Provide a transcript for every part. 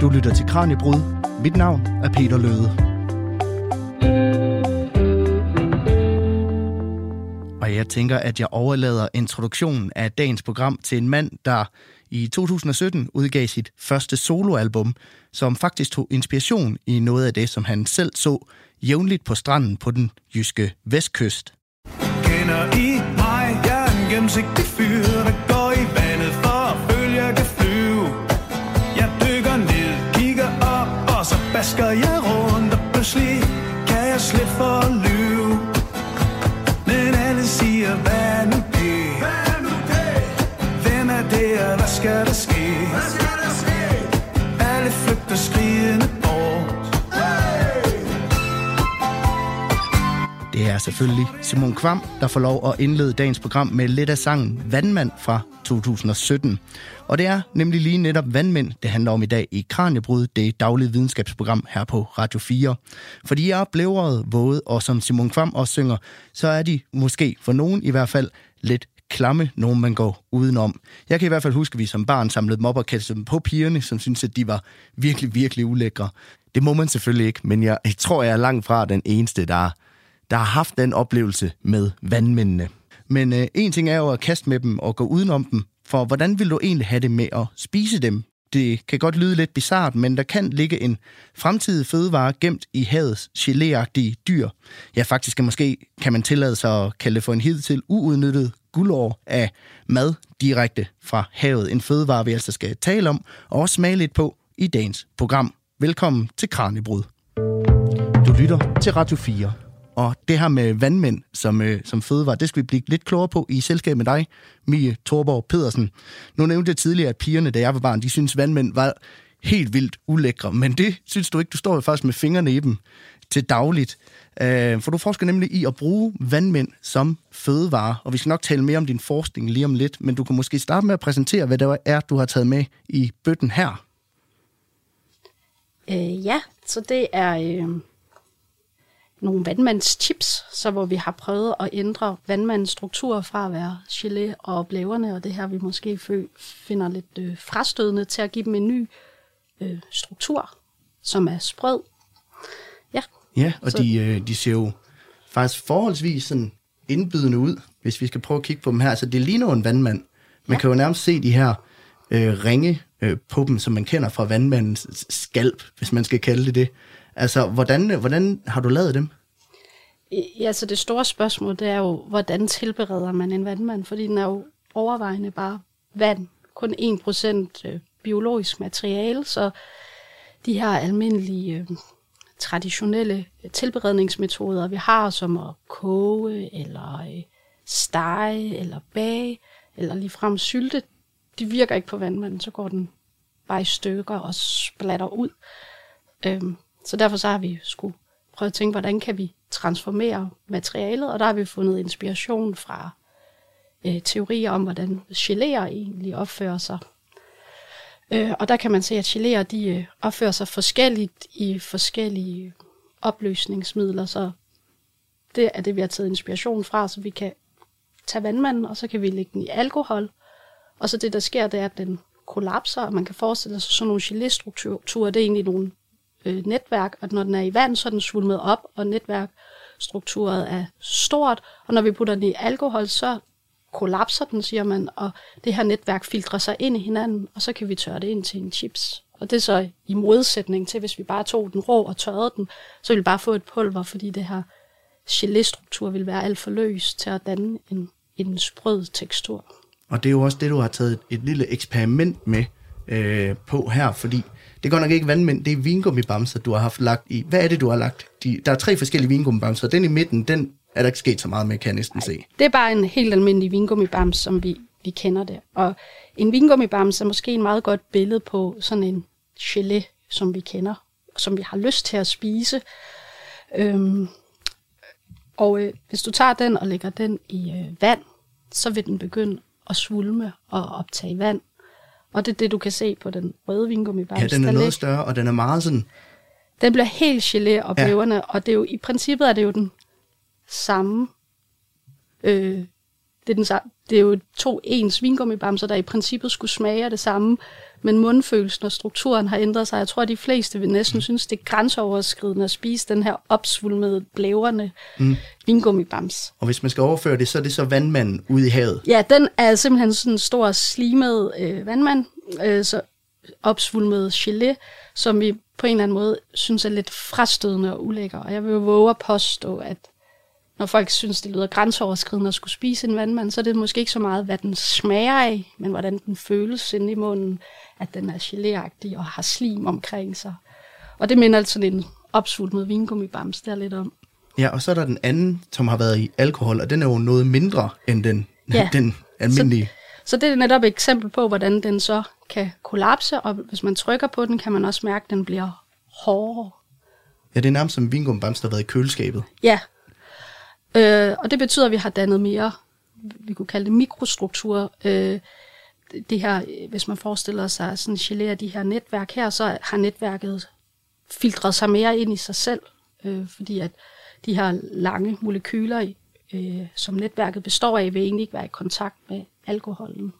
Du lytter til Kranjebrud. Mit navn er Peter Løde. Og jeg tænker, at jeg overlader introduktionen af dagens program til en mand, der i 2017 udgav sit første soloalbum, som faktisk tog inspiration i noget af det, som han selv så jævnligt på stranden på den jyske vestkyst. Kender I mig? Jeg er en gennemsigtig fyr, der går basker jeg rundt, og pludselig kan jeg slippe for er selvfølgelig Simon Kvam, der får lov at indlede dagens program med lidt af sangen Vandmand fra 2017. Og det er nemlig lige netop vandmænd, det handler om i dag i Kranjebrud, det daglige videnskabsprogram her på Radio 4. For de er blævrede, våde, og som Simon Kvam også synger, så er de måske for nogen i hvert fald lidt klamme, nogen man går udenom. Jeg kan i hvert fald huske, at vi som barn samlede dem op og kaldte dem på pigerne, som syntes, at de var virkelig, virkelig ulækre. Det må man selvfølgelig ikke, men jeg, jeg tror, jeg er langt fra den eneste, der der har haft den oplevelse med vandmændene. Men øh, en ting er jo at kaste med dem og gå udenom dem, for hvordan vil du egentlig have det med at spise dem? Det kan godt lyde lidt bizart, men der kan ligge en fremtidig fødevare gemt i havets geléagtige dyr. Ja, faktisk er måske kan man tillade sig at kalde det for en hidtil uudnyttet guldår af mad direkte fra havet. En fødevare, vi altså skal tale om og også smage lidt på i dagens program. Velkommen til Kranjebrud. Du lytter til Radio 4. Og det her med vandmænd som, øh, som fødevare, det skal vi blive lidt klogere på i selskab med dig, Mie Torborg Pedersen. Nu nævnte jeg tidligere, at pigerne, da jeg var barn, de synes vandmænd var helt vildt ulækre. Men det synes du ikke. Du står jo faktisk med fingrene i dem til dagligt. Øh, for du forsker nemlig i at bruge vandmænd som fødevare, og vi skal nok tale mere om din forskning lige om lidt, men du kan måske starte med at præsentere, hvad det er, du har taget med i bøtten her. Øh, ja, så det er øh, nogle vandmandschips, så hvor vi har prøvet at ændre vandmandens struktur fra at være gelé og blæverne, og det her vi måske finder lidt øh, frastødende til at give dem en ny øh, struktur, som er sprød. Ja, Ja, og Så- de, øh, de ser jo faktisk forholdsvis sådan indbydende ud, hvis vi skal prøve at kigge på dem her. Så det ligner jo en vandmand. Man Ja. kan jo nærmest se de her øh, ringe øh, på dem, som man kender fra vandmandens skalp, hvis man skal kalde det det. Altså, hvordan, hvordan har du lavet dem? Ja, så det store spørgsmål, det er jo, hvordan tilbereder man en vandmand? Fordi den er jo overvejende bare vand. Kun 1% øh, biologisk materiale, så de her almindelige øh, traditionelle øh, tilberedningsmetoder, vi har, som at koge, eller stege, eller bage, eller ligefrem sylte, de virker ikke på vandmanden, så går den bare i stykker og splatter ud. Øhm, så derfor så har vi skulle prøve at tænke, hvordan kan vi transformere materialet, og der har vi fundet inspiration fra øh, teorier om, hvordan geléer egentlig opfører sig. Øh, og der kan man se, at geléer de øh, opfører sig forskelligt i forskellige opløsningsmidler, så det er det, vi har taget inspiration fra, så vi kan tage vandmanden, og så kan vi lægge den i alkohol, og så det, der sker, det er, at den kollapser, og man kan forestille sig sådan nogle geléstrukturer, det er egentlig nogle øh, netværk, og når den er i vand, så er den svulmet op, og netværkstrukturet er stort, og når vi putter den i alkohol, så kollapser den, siger man, og det her netværk filtrer sig ind i hinanden, og så kan vi tørre det ind til en chips. Og det er så i modsætning til, hvis vi bare tog den rå og tørrede den, så ville vi bare få et pulver, fordi det her geléstruktur vil være alt for løs til at danne en, en sprød tekstur. Og det er jo også det, du har taget et lille eksperiment med øh, på her, fordi det går nok ikke vandmænd, det er vingummibamser, du har haft lagt i. Hvad er det, du har lagt? De, der er tre forskellige vingummibamser. Den i midten, den er der ikke sket så meget med, kan jeg næsten se. Det er bare en helt almindelig vingummibams, som vi, vi kender det. Og en vingummibams er måske en meget godt billede på sådan en gelé, som vi kender, som vi har lyst til at spise. Øhm, og øh, hvis du tager den og lægger den i øh, vand, så vil den begynde at svulme og optage vand. Og det er det, du kan se på den røde vingummibams. Ja, den er noget større, og den er meget sådan... Den bliver helt gelé og Ja. og det er jo, i princippet er det jo den samme, øh, det er, den, sa- det er jo to ens vingummibamser, der i princippet skulle smage af det samme, men mundfølelsen og strukturen har ændret sig. Jeg tror, at de fleste vil næsten synes, det er grænseoverskridende at spise den her opsvulmede, blæverne mm. vingummibams. Og hvis man skal overføre det, så er det så vandmanden ude i havet. Ja, den er simpelthen sådan en stor slimet øh, vandmand, øh, så opsvulmet gelé, som vi på en eller anden måde synes er lidt frastødende og ulækker. Og jeg vil jo våge at påstå, at når folk synes, det lyder grænseoverskridende at skulle spise en vandmand, så er det måske ikke så meget, hvad den smager af, men hvordan den føles inde i munden, at den er geléagtig og har slim omkring sig. Og det minder altså sådan en opsvulmet vingummibams der lidt om. Ja, og så er der den anden, som har været i alkohol, og den er jo noget mindre end den, Ja. den almindelige. Så det er netop et eksempel på, hvordan den så kan kollapse, og hvis man trykker på den, kan man også mærke, at den bliver hårdere. Ja, det er nærmest som vingummibams, der har været i køleskabet. Ja. Øh, og det betyder, at vi har dannet mere, vi kunne kalde det mikrostrukturer. Øh, det- her, hvis man forestiller sig sådan gelé af de her netværk her, så har netværket filtreret sig mere ind i sig selv, øh, fordi at de her lange molekyler, øh, som netværket består af, vil egentlig ikke være i kontakt med alkoholen.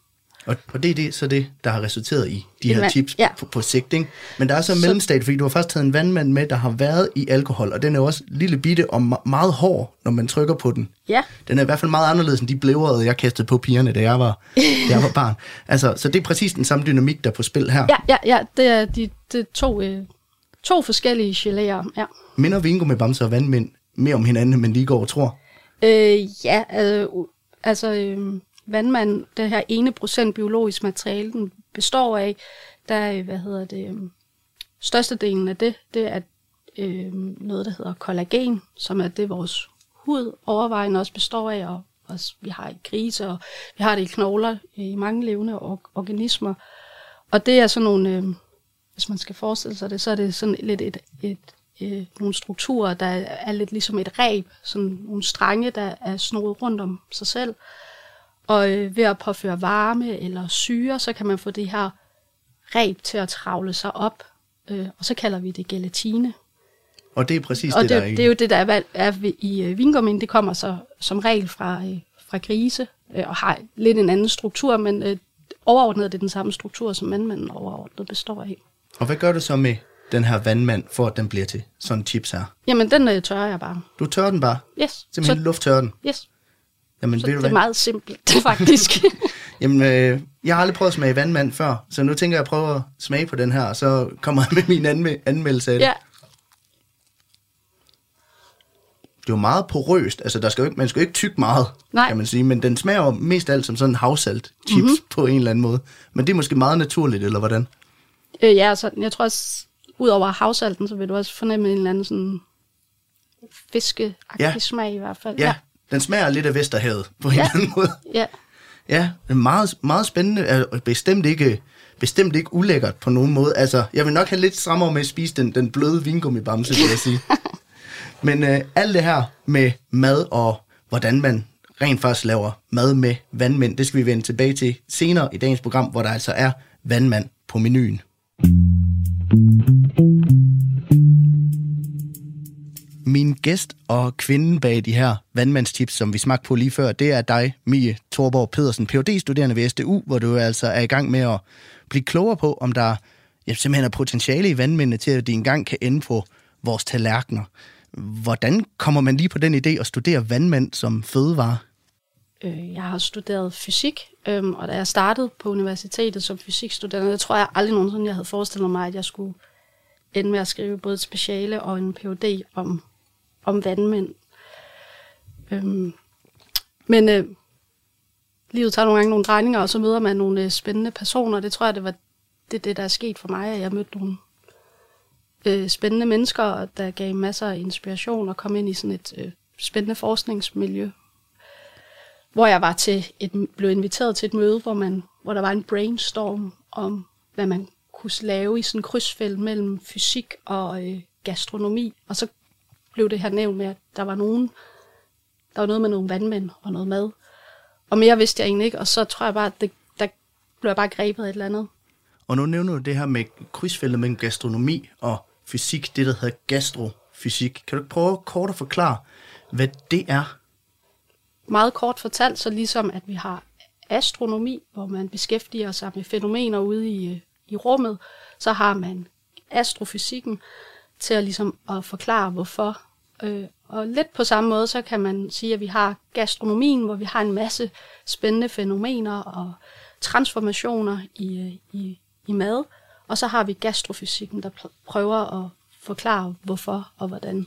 Og, og det er det, så det, der har resulteret i de her chips ja. på, på sigt. Ikke? Men der er så en mellemstat, fordi du har faktisk taget en vandmand med, der har været i alkohol, og den er også lille bitte og me- meget hård, når man trykker på den. Ja, Den er i hvert fald meget anderledes end de blævrede, jeg kastede på pigerne, da jeg var, da jeg var barn. Altså, så det er præcis den samme dynamik, der er på spil her. ja, ja, ja det er de, er to, øh, to forskellige geléer. Ja. Minder Vingo med Bamse og vandmænd mere om hinanden, end man lige går og tror. Øh, ja, øh, altså øh, vandmand, det her ene procent biologisk materiale, den består af, der er, øh, hvad hedder det, øhm, størstedelen af det, det er øh, noget, der hedder kollagen, som er det, vores hud overvejende også består af, og også, vi har i grise, og vi har det i knogler øh, i mange levende or- organismer. Og det er sådan nogle, øh, hvis man skal forestille sig det, så er det sådan lidt et, et, øh, nogle strukturer, der er lidt ligesom et reb, sådan nogle strenge, der er snoet rundt om sig selv. Og øh, ved at påføre varme eller syre, så kan man få det her reb til at travle sig op, øh, og så kalder vi det gelatine. Og det er præcis Og det, det, der er det er jo det, der er, er i øh, vingummin. Det kommer så som regel fra, øh, fra grise, øh, og har lidt en anden struktur, men øh, overordnet er det den samme struktur, som vandmanden overordnet består af. Og hvad gør du så med den her vandmand, for at den bliver til sådan chips her? Jamen, den øh, tørrer jeg bare. Du tørrer den bare. Yes. Simpelthen så, lufttørrer den. yes. Jamen, Så ved det er meget simpelt, faktisk. Jamen, øh, jeg har aldrig prøvet at smage vandmand før, så nu tænker jeg at prøve at smage på den her, og så kommer jeg med min anme- anmeldelse af det. ja, Det er jo meget porøst, altså der skal jo ikke, man skal jo ikke tykke meget, Nej. kan man sige, men den smager jo mest alt som sådan havsalt chips Mhm. mm-hmm. på en eller anden måde. Men det er måske meget naturligt, eller hvordan? øh, ja så jeg tror også, ud over havsalten, så vil du også fornemme en eller anden sådan fiskeagtig ja. smag i hvert fald. Ja, ja. Den smager lidt af Vesterhavet på en Ja. eller anden måde. ja. Ja, meget, meget spændende, er bestemt ikke, bestemt ikke ulækkert på nogen måde. Altså, jeg vil nok have lidt strammere med at spise den, den bløde vingummibamse, vil jeg sige. Men øh, alt det her med mad og hvordan man rent faktisk laver mad med vandmænd, det skal vi vende tilbage til senere i dagens program, hvor der altså er vandmand på menuen. Min gæst og kvinden bag de her vandmandstips, som vi smagte på lige før, det er dig, Mie Torborg Pedersen, phd studerende ved SDU, hvor du altså er i gang med at blive klogere på, om der ja, simpelthen er potentiale i vandmændene til, at de engang kan ende på vores tallerkener. Hvordan kommer man lige på den idé at studere vandmænd som fødevare? Øh, jeg har studeret fysik, øhm, og da jeg startede på universitetet som fysikstuderende, jeg tror jeg aldrig nogensinde, jeg havde forestillet mig, at jeg skulle ende med at skrive både et speciale og en Ph.D. om, om vandmænd. Øhm, men øh, livet tager nogle gange nogle drejninger, og så møder man nogle øh, spændende personer. Det tror jeg, det var det, det, der er sket for mig, at jeg mødte nogle øh, spændende mennesker, der gav masser af inspiration og kom ind i sådan et øh, spændende forskningsmiljø, hvor jeg var til et, blev inviteret til et møde, hvor, man, hvor der var en brainstorm om, hvad man kunne lave i sådan en krydsfelt mellem fysik og øh, gastronomi. Og så blev det her nævnt med, at der var nogen, der var noget med nogle vandmænd og noget mad. Og mere vidste jeg egentlig ikke, og så tror jeg bare, at det, der blev jeg bare grebet af et eller andet. Og nu nævner du det her med krydsfeltet mellem gastronomi og fysik, det der hedder gastrofysik. Kan du prøve kort at forklare, hvad det er? meget kort fortalt, så ligesom at vi har astronomi, hvor man beskæftiger sig med fænomener ude i, øh, i rummet, så har man astrofysikken til at, ligesom at forklare, hvorfor. Øh, og lidt på samme måde, så kan man sige, at vi har gastronomien, hvor vi har en masse spændende fænomener og transformationer i, øh, i, i mad. Og så har vi gastrofysikken, der prøver at forklare, hvorfor og hvordan.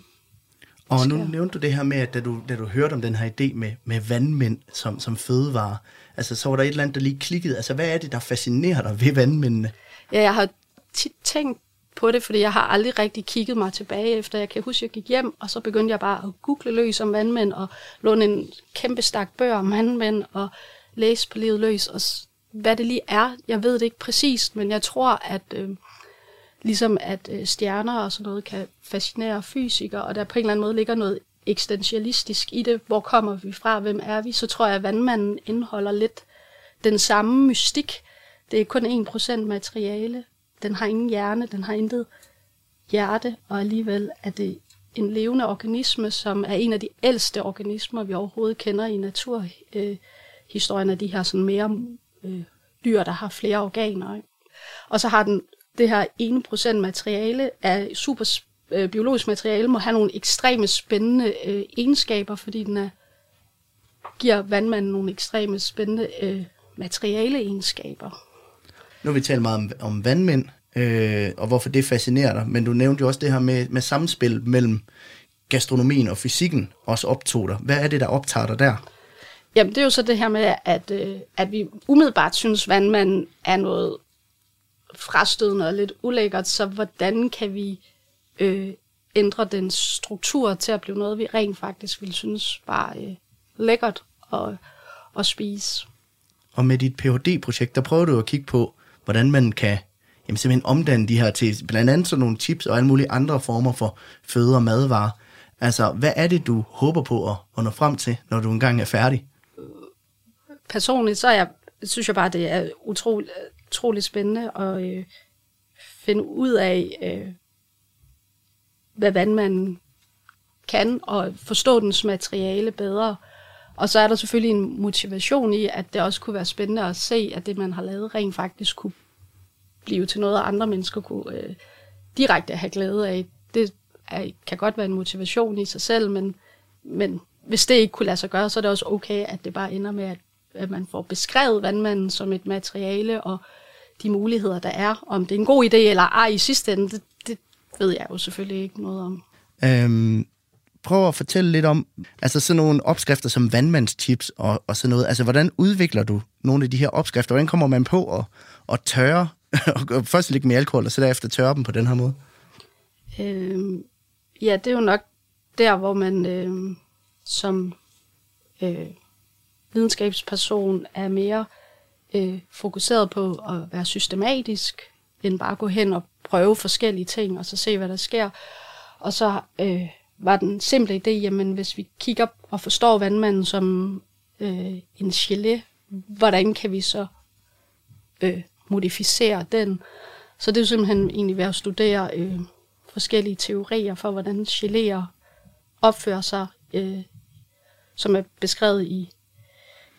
Og nu nævnte du det her med, at da du, da du hørte om den her idé med, med vandmænd som, som fødevare, altså så var der et eller andet, der lige klikkede. Altså hvad er det, der fascinerer dig ved vandmændene? Ja, jeg har tit tænkt på det, fordi jeg har aldrig rigtig kigget mig tilbage efter. Jeg kan huske, at jeg gik hjem, og så begyndte jeg bare at google løs om vandmænd, og låne en kæmpe stak bøger om vandmænd, og læse på livet løs, og hvad det lige er, jeg ved det ikke præcist, men jeg tror, at øh, ligesom at øh, stjerner og sådan noget kan fascinere fysikere, og der på en eller anden måde ligger noget eksistentialistisk i det. Hvor kommer vi fra? Hvem er vi? Så tror jeg, at vandmanden indeholder lidt den samme mystik. Det er kun 1% materiale. Den har ingen hjerne, den har intet hjerte, og alligevel er det en levende organisme, som er en af de ældste organismer, vi overhovedet kender i naturhistorien øh, af de her sådan mere øh, dyr, der har flere organer. Ikke? Og så har den det her 1% materiale af super øh, biologisk materiale, må have nogle ekstreme spændende øh, egenskaber, fordi den er, giver vandmanden nogle ekstreme spændende øh, materiale egenskaber. Nu har vi talt meget om, om vandmænd, øh, og hvorfor det fascinerer dig, men du nævnte jo også det her med, med samspil mellem gastronomien og fysikken også optog dig. Hvad er det, der optager dig der? Jamen, det er jo så det her med, at, øh, at vi umiddelbart synes, vandmanden er noget frastødende og lidt ulækkert, så hvordan kan vi øh, ændre den struktur til at blive noget, vi rent faktisk vil synes var øh, lækkert at, at spise. Og med dit Ph.D.-projekt, der prøver du at kigge på, hvordan man kan jamen, simpelthen omdanne de her til blandt andet sådan nogle chips og alle mulige andre former for føde- og madvarer. Altså, hvad er det, du håber på at, at nå frem til, når du engang er færdig? Personligt, så er jeg, synes jeg bare, det er utroligt, utroligt spændende at øh, finde ud af, øh, hvad vandmanden kan, og forstå dens materiale bedre. Og så er der selvfølgelig en motivation i, at det også kunne være spændende at se, at det, man har lavet, rent faktisk kunne blive til noget, andre mennesker kunne øh, direkte have glæde af. Det er, kan godt være en motivation i sig selv, men, men hvis det ikke kunne lade sig gøre, så er det også okay, at det bare ender med, at, at man får beskrevet vandmanden som et materiale, og de muligheder, der er. Om det er en god idé eller ej i sidste ende, det, det ved jeg jo selvfølgelig ikke noget om. Øhm, prøve at fortælle lidt om, altså sådan nogle opskrifter som vandmandstips og, og sådan noget. Altså, hvordan udvikler du nogle af de her opskrifter? Hvordan kommer man på at, at tørre, og først ligge med alkohol, og så derefter tørre dem på den her måde? Øhm, ja, det er jo nok der, hvor man øh, som øh, videnskabsperson er mere øh, fokuseret på at være systematisk, end bare gå hen og prøve forskellige ting, og så se, hvad der sker. Og så øh, var den simple idé, jamen hvis vi kigger og forstår vandmanden som øh, en gelé, hvordan kan vi så øh, modificere den? Så det er simpelthen egentlig ved at studere øh, forskellige teorier for, hvordan geléer opfører sig, øh, som er beskrevet i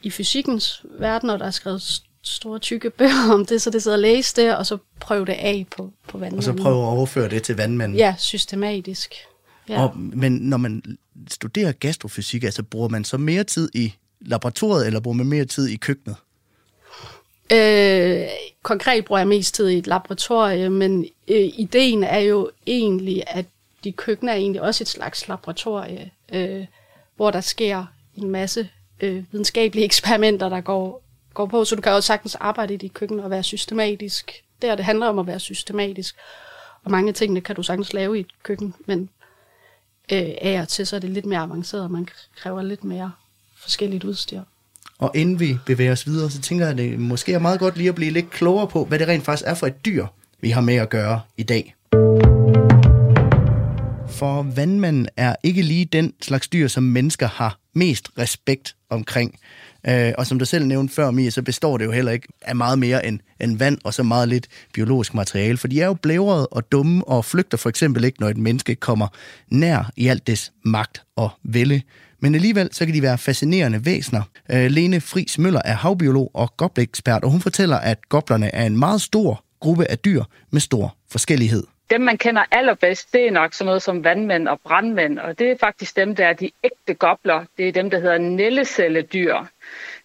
i fysikkens verden, og der er skrevet store tykke bøger om det, så det sidder og læse det, og så prøve det af på, på vandmanden. Og så prøve at overføre det til vandmanden. Ja, systematisk. Ja. Og, men når man studerer gastrofysik, altså bruger man så mere tid i laboratoriet, eller bruger man mere tid i køkkenet? Øh, konkret bruger jeg mest tid i et laboratorie, men øh, ideen er jo egentlig, at de køkkener er egentlig også et slags laboratorie, øh, hvor der sker en masse øh, videnskabelige eksperimenter, der går, går på, så du kan også sagtens arbejde i dit køkken og være systematisk. Der det handler om at være systematisk. Og mange af tingene kan du sagtens lave i et køkken, men øh, af og til så er det lidt mere avanceret, og man kræver lidt mere forskelligt udstyr. Og inden vi bevæger os videre, så tænker jeg, at det måske er meget godt lige at blive lidt klogere på, hvad det rent faktisk er for et dyr, vi har med at gøre i dag. For vandmanden er ikke lige den slags dyr, som mennesker har mest respekt omkring. Øh, og som du selv nævnte før, Mia, så består det jo heller ikke af meget mere end, end vand og så meget lidt biologisk materiale. For de er jo blævrede og dumme og flygter for eksempel ikke, når et menneske kommer nær i alt dets magt og vælde. Men alligevel så kan de være fascinerende væsener. Øh, Lene Fris Møller er havbiolog og gobleekspert, og hun fortæller, at goblerne er en meget stor gruppe af dyr med stor forskellighed. Dem, man kender allerbedst, det er nok sådan noget som vandmænd og brandmænd, og det er faktisk dem, der er de ægte gobler. Det er dem, der hedder nællecelledyr.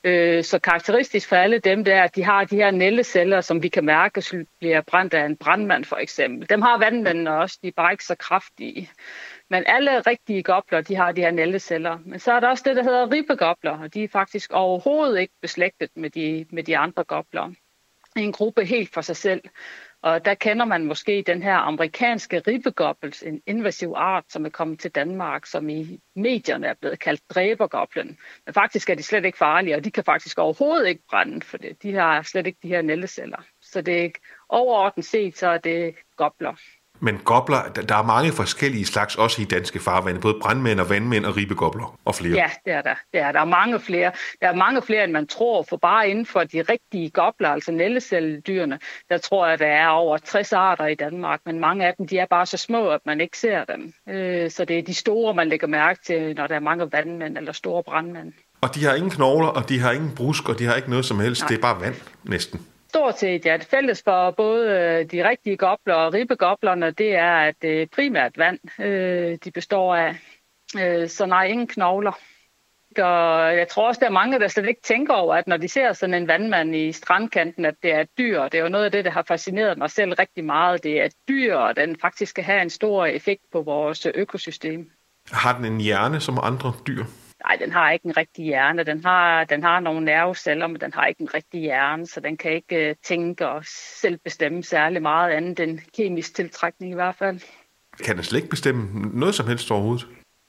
Øh, så karakteristisk for alle dem, det er, at de har de her nælleceller, som vi kan mærke, bliver brændt af en brandmand for eksempel. Dem har vandmændene også, de er bare ikke så kraftige. Men alle rigtige gobler, de har de her nælleceller. Men så er der også det, der hedder ribbegobler, og de er faktisk overhovedet ikke beslægtet med de, med de andre gobler. En gruppe helt for sig selv. Og der kender man måske den her amerikanske ribbegobbels, en invasiv art, som er kommet til Danmark, som i medierne er blevet kaldt dræbergoblen. Men faktisk er de slet ikke farlige, og de kan faktisk overhovedet ikke brænde, for de har slet ikke de her nældeceller. Så det er overordnet set, så er det gobler. Men gobler, der er mange forskellige slags, også i danske farvande, både brandmænd og vandmænd og ribegobler og flere. Ja, det er der. Det er der. er mange flere. Der er mange flere, end man tror, for bare inden for de rigtige gobler, altså nællecelledyrene, der tror jeg, der er over 60 arter i Danmark, men mange af dem, de er bare så små, at man ikke ser dem. Øh, så det er de store, man lægger mærke til, når der er mange vandmænd eller store brandmænd. Og de har ingen knogler, og de har ingen brusk, og de har ikke noget som helst. Nej. Det er bare vand, næsten. Stort set, ja. Det fælles for både øh, de rigtige gobler og ribbegoblerne, det er, at det er primært vand, øh, de består af. Øh, så nej, ingen knogler. Og jeg tror også, der er mange, der slet ikke tænker over, at når de ser sådan en vandmand i strandkanten, at det er et dyr. Det er jo noget af det, der har fascineret mig selv rigtig meget. Det er et dyr, og den faktisk skal have en stor effekt på vores økosystem. Har den en hjerne som andre dyr? Nej, den har ikke en rigtig hjerne. Den har, den har nogle nerveceller, men den har ikke en rigtig hjerne, så den kan ikke øh, tænke og selv bestemme særlig meget andet end kemisk tiltrækning i hvert fald. Kan den slet ikke bestemme noget som helst overhovedet?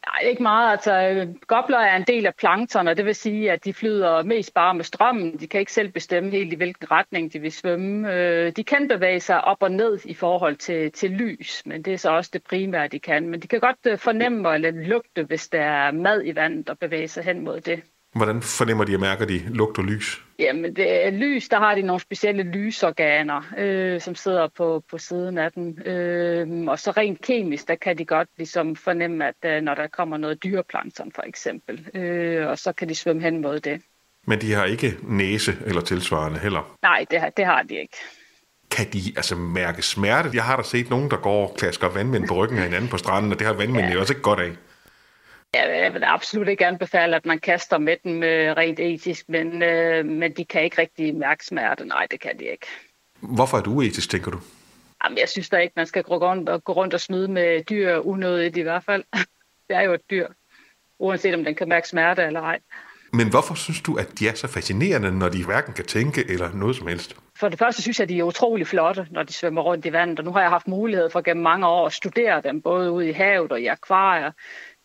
Nej, ikke meget. Altså, øh, gobler er en del af plankton, og det vil sige, at de flyder mest bare med strømmen. De kan ikke selv bestemme helt i hvilken retning de vil svømme. Øh, de kan bevæge sig op og ned i forhold til, til lys, men det er så også det primære, de kan. Men de kan godt øh, fornemme eller lugte, hvis der er mad i vandet, og bevæge sig hen mod det. Hvordan fornemmer de og mærker de lugt og lys? Jamen, det er lys, der har de nogle specielle lysorganer, øh, som sidder på, på siden af dem. Øh, og så rent kemisk, der kan de godt ligesom fornemme, at øh, når der kommer noget dyreplankton for eksempel, øh, og så kan de svømme hen mod det. Men de har ikke næse eller tilsvarende heller? Nej, det har, det har de ikke. Kan de altså mærke smerte? Jeg har da set nogen, der går og klasker vandmænd på ryggen af hinanden på stranden, og det har vandmændene ja. også ikke godt af. Jeg vil absolut ikke anbefale, at man kaster med den øh, rent etisk, men, øh, men de kan ikke rigtig mærke smerte. Nej, det kan de ikke. Hvorfor er det uetisk, tænker du? Jamen, jeg synes da ikke, man skal gå rundt, og, gå rundt og snyde med dyr unødigt i hvert fald. Det er jo et dyr, uanset om den kan mærke smerte eller ej. Men hvorfor synes du, at de er så fascinerende, når de hverken kan tænke eller noget som helst? For det første synes jeg, at de er utrolig flotte, når de svømmer rundt i vandet, og nu har jeg haft mulighed for gennem mange år at studere dem, både ude i havet og i akvarier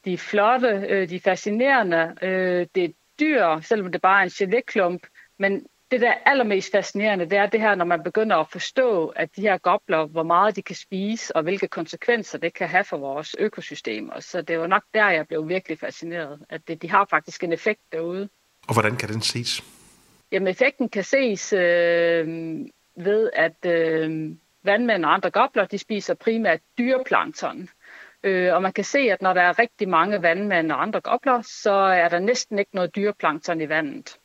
de er flotte, øh, de er fascinerende, øh, det er dyr, selvom det bare er en geléklump, men det der er allermest fascinerende, det er det her, når man begynder at forstå, at de her gobler, hvor meget de kan spise, og hvilke konsekvenser det kan have for vores økosystemer. Så det var nok der, jeg blev virkelig fascineret, at det, de har faktisk en effekt derude. Og hvordan kan den ses? Jamen, effekten kan ses øh, ved, at øh, vandmænd og andre gobler, de spiser primært dyreplankton. Øh, og man kan se, at når der er rigtig mange vandmænd og andre gobler, så er der næsten ikke noget dyreplankton i vandet.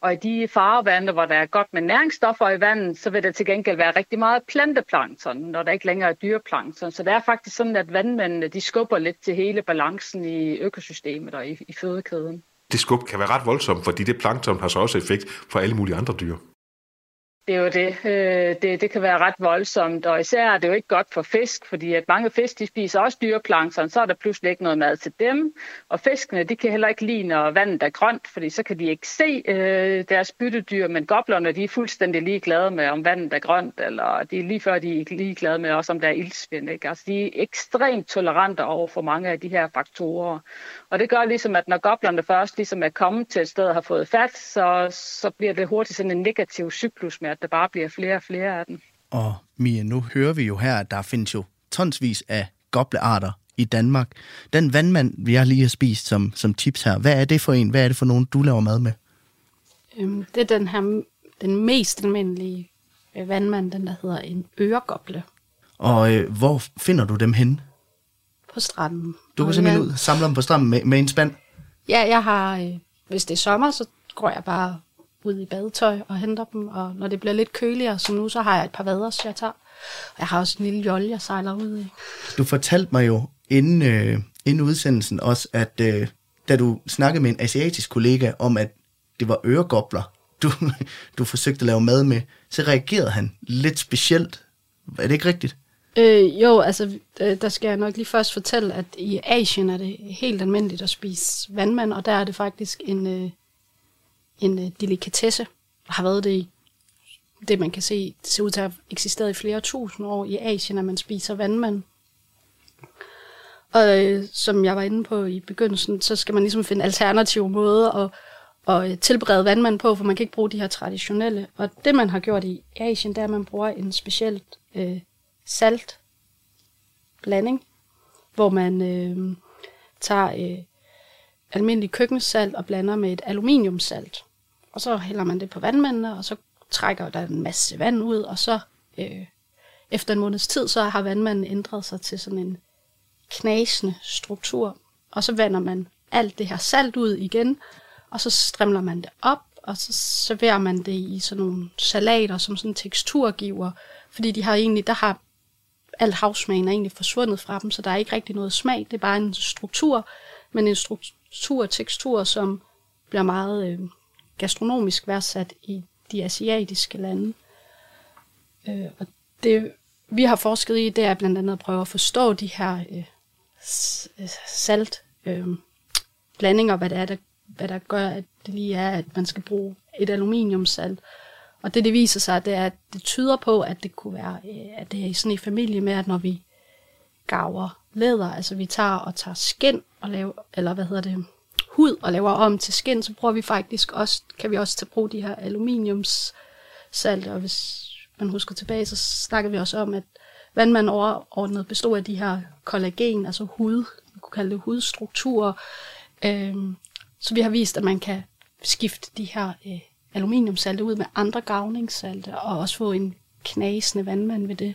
Og i de farvande, hvor der er godt med næringsstoffer i vandet, så vil der til gengæld være rigtig meget planteplankton, når der ikke længere er dyreplankton. Så det er faktisk sådan, at vandmændene de skubber lidt til hele balancen i økosystemet og i, i fødekæden. Det skub kan være ret voldsomt, fordi det plankton har så også effekt for alle mulige andre dyr. Det er jo det. Øh, det. Det kan være ret voldsomt, og især er det jo ikke godt for fisk, fordi at mange fisk de spiser også dyreplankton, så er der pludselig ikke noget mad til dem. Og fiskene de kan heller ikke lide, når vandet er grønt, fordi så kan de ikke se øh, deres byttedyr, men goblerne de er fuldstændig ligeglade med, om vandet er grønt, eller de er lige før de er ligeglade med også, om der er ildsvind. Ikke? Altså, de er ekstremt tolerante over for mange af de her faktorer. Og det gør ligesom, at når goblerne først ligesom er kommet til et sted og har fået fat, så, så bliver det hurtigt sådan en negativ cyklus med, at der bare bliver flere og flere af dem. Og Mia, nu hører vi jo her, at der findes jo tonsvis af goblearter i Danmark. Den vandmand, vi har lige har spist som, som tips her, hvad er det for en? Hvad er det for nogen, du laver mad med? Øhm, det er den her, den mest almindelige øh, vandmand, den der hedder en øregoble. Og øh, hvor finder du dem henne? På stranden. Du kan simpelthen ud samle dem på stranden med, med en spand? Ja, jeg har, øh, hvis det er sommer, så går jeg bare ud i badetøj og henter dem, og når det bliver lidt køligere, som nu, så har jeg et par vader, så jeg tager. Og jeg har også en lille jolle, jeg sejler ud i. Du fortalte mig jo inden, øh, inden udsendelsen også, at øh, da du snakkede med en asiatisk kollega om, at det var øregobler, du, du forsøgte at lave mad med, så reagerede han lidt specielt. Er det ikke rigtigt? Øh, jo, altså, øh, der skal jeg nok lige først fortælle, at i Asien er det helt almindeligt at spise vandmand, og der er det faktisk en, øh, en øh, delikatesse, og har været det i det, man kan se, det ser ud til at have eksisteret i flere tusind år i Asien, at man spiser vandmand. Og øh, som jeg var inde på i begyndelsen, så skal man ligesom finde alternative måder at, at øh, tilberede vandmand på, for man kan ikke bruge de her traditionelle. Og det, man har gjort i Asien, det er, at man bruger en specielt øh, salt blanding, hvor man øh, tager øh, almindelig køkkensalt og blander med et aluminiumsalt. Og så hælder man det på vandmændene, og så trækker der en masse vand ud, og så øh, efter en måneds tid, så har vandmanden ændret sig til sådan en knasende struktur. Og så vander man alt det her salt ud igen, og så strimler man det op, og så serverer man det i sådan nogle salater, som sådan teksturgiver, fordi de har egentlig, der har alt havsmagen er egentlig forsvundet fra dem, så der er ikke rigtig noget smag, det er bare en struktur, men en struktur og tekstur, som bliver meget øh, gastronomisk værdsat i de asiatiske lande. Øh, og det, vi har forsket i, det er blandt andet at prøve at forstå de her øh, øh, salt øh, blandinger, hvad det er, der, hvad der gør, at det lige er, at man skal bruge et aluminiumsalt. Og det, det viser sig, det er, at det tyder på, at det kunne være, øh, at det er sådan i familie med, at når vi gaver læder, altså vi tager og tager skin og laver, eller hvad hedder det, hud og laver om til skin, så bruger vi faktisk også, kan vi også tage brug de her aluminiumssalt, og hvis man husker tilbage, så snakker vi også om, at vandmand overordnet består af de her kollagen, altså hud, vi kunne kalde det hudstrukturer. Øhm, så vi har vist, at man kan skifte de her øh, aluminiumsalte ud med andre gavningssalte, og også få en knasende vandmand ved det.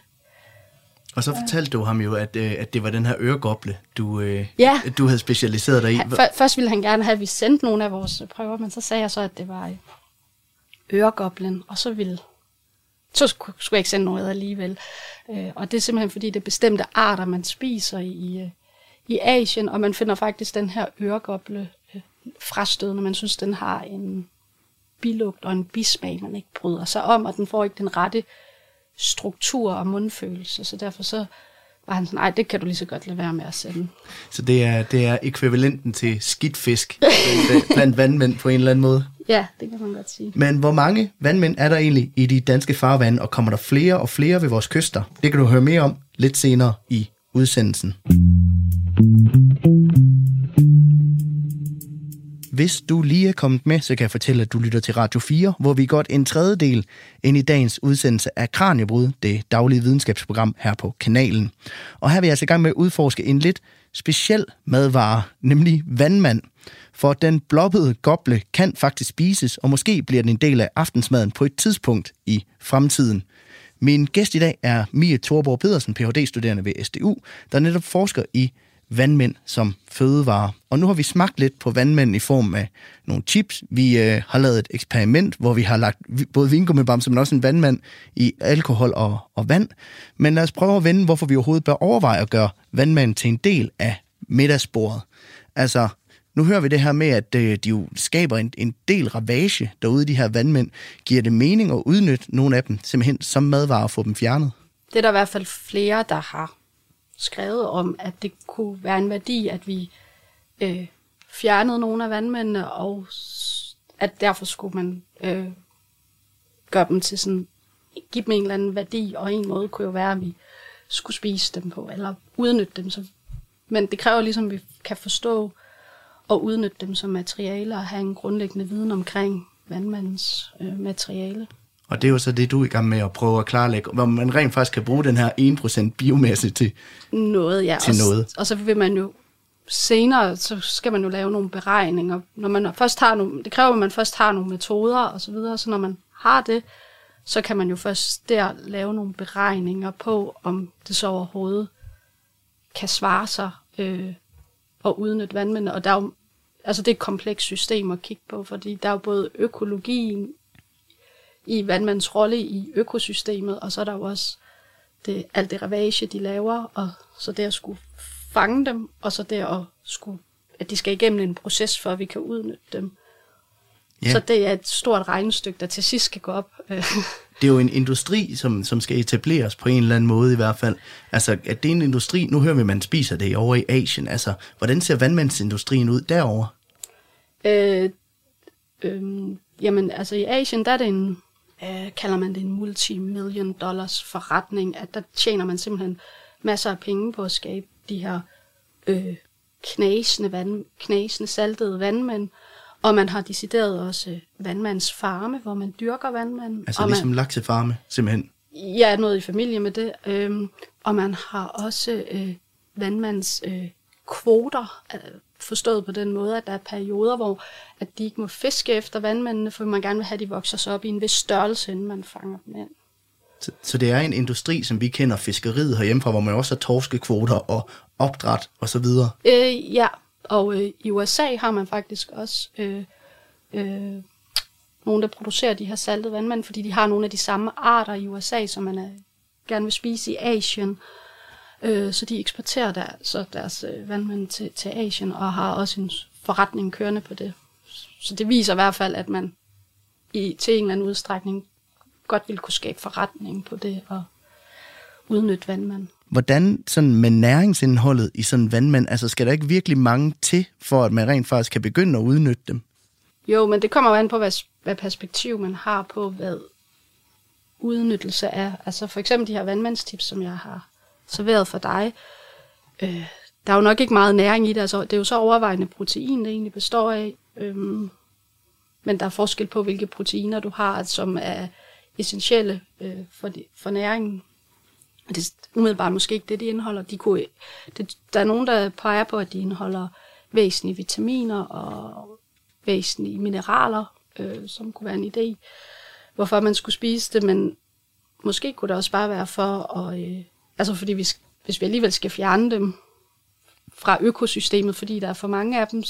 Og så fortalte du ham jo, at, øh, at det var den her øregoble, du, øh, Ja. du havde specialiseret dig i. Før- først ville han gerne have, at vi sendte nogle af vores prøver, men så sagde jeg så, at det var øh, øregoblen, og så ville så skulle jeg ikke sende noget alligevel. Øh, og det er simpelthen fordi, det er bestemte arter, man spiser i, øh, i Asien, og man finder faktisk den her øregoble øh, frastødende. Man synes, den har en bilugt og en bismag, man ikke bryder sig om, og den får ikke den rette struktur og mundfølelse, så derfor så var han sådan, nej, det kan du lige så godt lade være med at sende. Så det er, det er ekvivalenten til skidt fisk blandt, blandt vandmænd på en eller anden måde. Ja, det kan man godt sige. Men hvor mange vandmænd er der egentlig i de danske farvande, og kommer der flere og flere ved vores kyster? Det kan du høre mere om lidt senere i udsendelsen. Hvis du lige er kommet med, så kan jeg fortælle, at du lytter til Radio 4, hvor vi er godt en tredjedel ind i dagens udsendelse af Kranjebrud, det daglige videnskabsprogram her på kanalen. Og her vil jeg altså i gang med at udforske en lidt speciel madvare, nemlig vandmand. For den bloppede goble kan faktisk spises, og måske bliver den en del af aftensmaden på et tidspunkt i fremtiden. Min gæst i dag er Mie Thorborg Pedersen, Ph.D.-studerende ved SDU, der netop forsker i vandmænd som fødevare. Og nu har vi smagt lidt på vandmænd i form af nogle chips. Vi øh, har lavet et eksperiment, hvor vi har lagt både vingummibamse, men også en vandmand i alkohol og, og vand. Men lad os prøve at vende, hvorfor vi overhovedet bør overveje at gøre vandmanden til en del af middagsbordet. Altså, nu hører vi det her med, at øh, de jo skaber en, en del ravage derude, de her vandmænd. Giver det mening at udnytte nogle af dem simpelthen som madvarer og få dem fjernet? Det er der i hvert fald flere, der har skrevet om, at det kunne være en værdi, at vi øh, fjernede nogle af vandmændene, og at derfor skulle man øh, gøre dem til sådan, give dem en eller anden værdi, og en måde kunne jo være, at vi skulle spise dem på, eller udnytte dem. Så, men det kræver ligesom, at vi kan forstå og udnytte dem som materiale, og have en grundlæggende viden omkring vandmandens øh, materiale. Og det er jo så det, du er i gang med at prøve at klarlægge, hvor man rent faktisk kan bruge den her 1% biomasse til. noget, ja. Til og, noget. Og så vil man jo senere, så skal man jo lave nogle beregninger. Når man først har nogle, det kræver, at man først har nogle metoder og så videre, så når man har det, så kan man jo først der lave nogle beregninger på, om det så overhovedet kan svare sig øh, at udnytte vandmændene. Og der er jo altså det er et komplekst system at kigge på, fordi der er jo både økologien i vandmands rolle i økosystemet, og så er der jo også det, alt det ravage, de laver, og så det at skulle fange dem, og så det at skulle, at de skal igennem en proces, for at vi kan udnytte dem. Ja. Så det er et stort regnestykke, der til sidst skal gå op. Det er jo en industri, som, som skal etableres på en eller anden måde i hvert fald. Altså, at det er en industri, nu hører vi, at man spiser det over i Asien. Altså, hvordan ser vandmandsindustrien ud derovre? øh, øh, jamen, altså i Asien, der er det en, øh, kalder man det en multimillion dollars forretning, at der tjener man simpelthen masser af penge på at skabe de her øh, knasende, vand, knasende saltede vandmænd, og man har decideret også øh, vandmandsfarme, hvor man dyrker vandmand. Altså og ligesom man, laksefarme, simpelthen. jeg er noget i familie med det. Øhm, og man har også øh, vandmands øh, kvoter, forstået på den måde, at der er perioder, hvor at de ikke må fiske efter vandmændene, for man gerne vil have, at de vokser sig op i en vis størrelse, inden man fanger dem ind. Så, så det er en industri, som vi kender fiskeriet herhjemmefra, hvor man også har torskekvoter og opdræt og så videre. Øh, ja, og øh, i USA har man faktisk også øh, øh, nogen, der producerer de her saltede vandmænd, fordi de har nogle af de samme arter i USA, som man er, gerne vil spise i Asien. Øh, så de eksporterer der, så deres øh, vandmænd til, til Asien, og har også en forretning kørende på det. Så det viser i hvert fald, at man i, til en eller anden udstrækning godt vil kunne skabe forretning på det og udnytte vandmand. Hvordan sådan med næringsindholdet i sådan en vandmand, altså skal der ikke virkelig mange til, for at man rent faktisk kan begynde at udnytte dem? Jo, men det kommer jo an på, hvad, hvad perspektiv man har på, hvad udnyttelse er. Altså for eksempel de her vandmandstips, som jeg har serveret for dig. Øh, der er jo nok ikke meget næring i det. Altså, det er jo så overvejende protein, det egentlig består af. Øhm, men der er forskel på, hvilke proteiner du har, som er essentielle øh, for, de, for næringen. Og det er umiddelbart måske ikke det, de indeholder. De kunne, det, der er nogen, der peger på, at de indeholder væsentlige vitaminer og væsentlige mineraler, øh, som kunne være en idé, hvorfor man skulle spise det, men måske kunne det også bare være for at, øh, altså fordi vi, hvis vi alligevel skal fjerne dem fra økosystemet, fordi der er for mange af dem,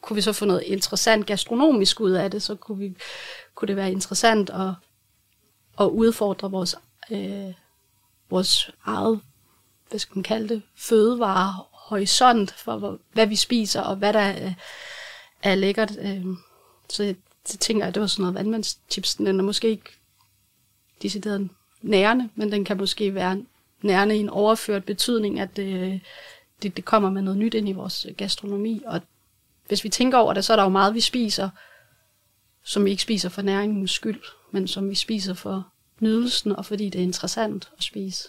kunne vi så få noget interessant gastronomisk ud af det, så kunne, vi, kunne det være interessant at, at udfordre vores, øh, vores eget, hvad skal man kalde det, fødevare horisont for, hvad vi spiser, og hvad der er, er lækkert. Øh, så jeg, så tænker at det var sådan noget vandmandschips, Den er måske ikke decideret nærende, men den kan måske være nærende i en overført betydning, at det, det, det kommer med noget nyt ind i vores gastronomi. Og hvis vi tænker over det, så er der jo meget, vi spiser, som vi ikke spiser for næringens skyld, men som vi spiser for nydelsen, og fordi det er interessant at spise.